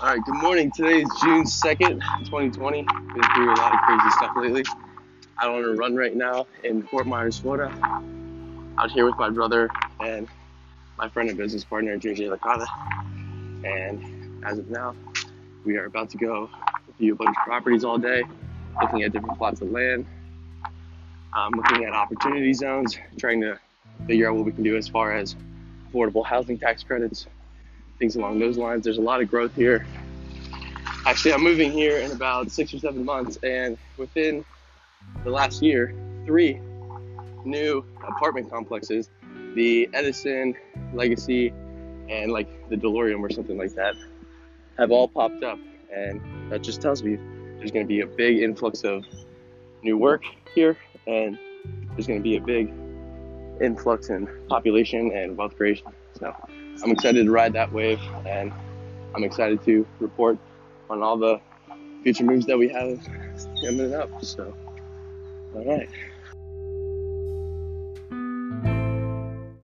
right, good morning. Today is June 2nd, 2020. Been through a lot of crazy stuff lately. I'm on a run right now in Fort Myers, Florida. Out here with my brother and my friend and business partner, JJ Licata. And as of now, we are about to go view a bunch of properties all day, looking at different plots of land, um, looking at opportunity zones, trying to figure out what we can do as far as affordable housing tax credits, things along those lines. There's a lot of growth here. Actually, I'm moving here in about six or seven months, and within the last year, three new apartment complexes the Edison, Legacy, and like the DeLorean or something like that have all popped up. And that just tells me there's going to be a big influx of new work here, and there's going to be a big influx in population and wealth creation. So I'm excited to ride that wave, and I'm excited to report on all the future moves that we have coming up. So, all right.